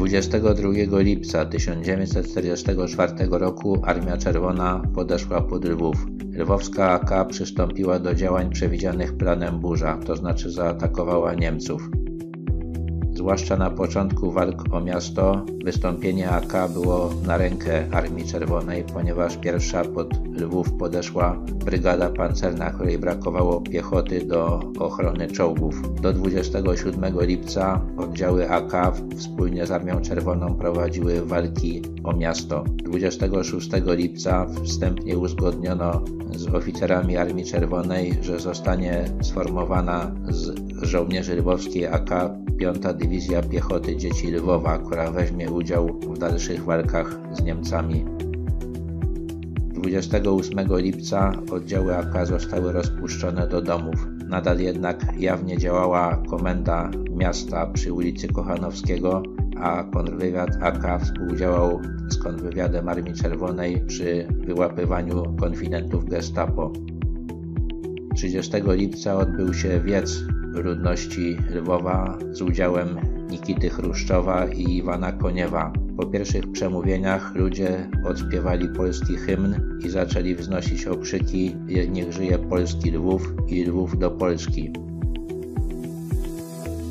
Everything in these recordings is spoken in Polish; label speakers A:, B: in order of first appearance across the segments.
A: 22 lipca 1944 roku Armia Czerwona podeszła pod Lwów. Lwowska AK przystąpiła do działań przewidzianych planem Burza, to znaczy zaatakowała Niemców. Zwłaszcza na początku walk o miasto wystąpienie AK było na rękę Armii Czerwonej, ponieważ pierwsza pod Lwów podeszła brygada pancerna, której brakowało piechoty do ochrony czołgów. Do 27 lipca oddziały AK wspólnie z Armią Czerwoną prowadziły walki o miasto. 26 lipca wstępnie uzgodniono z oficerami Armii Czerwonej, że zostanie sformowana z żołnierzy lwowskiej AK 5 Dywizja Piechoty Dzieci Lwowa, która weźmie udział w dalszych walkach z Niemcami. 28 lipca oddziały AK zostały rozpuszczone do domów. Nadal jednak jawnie działała komenda miasta przy ulicy Kochanowskiego, a kontrwywiad AK współdziałał z kontrwywiadem Armii Czerwonej przy wyłapywaniu konfidentów gestapo. 30 lipca odbył się wiec ludności Lwowa z udziałem Nikity Chruszczowa i Iwana Koniewa. Po pierwszych przemówieniach ludzie odśpiewali polski hymn i zaczęli wznosić okrzyki Niech żyje polski Lwów i Lwów do Polski.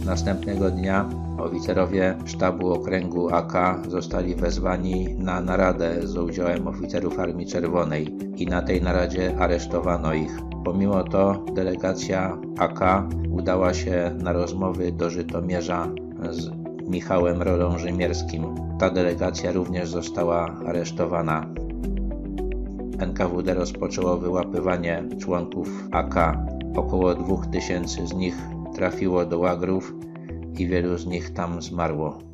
A: Następnego dnia oficerowie sztabu okręgu AK zostali wezwani na naradę z udziałem oficerów Armii Czerwonej i na tej naradzie aresztowano ich. Pomimo to delegacja AK udała się na rozmowy do Żytomierza z Michałem Rolą Rzymierskim. Ta delegacja również została aresztowana. NKWD rozpoczęło wyłapywanie członków AK. Około 2000 z nich trafiło do łagrów i wielu z nich tam zmarło.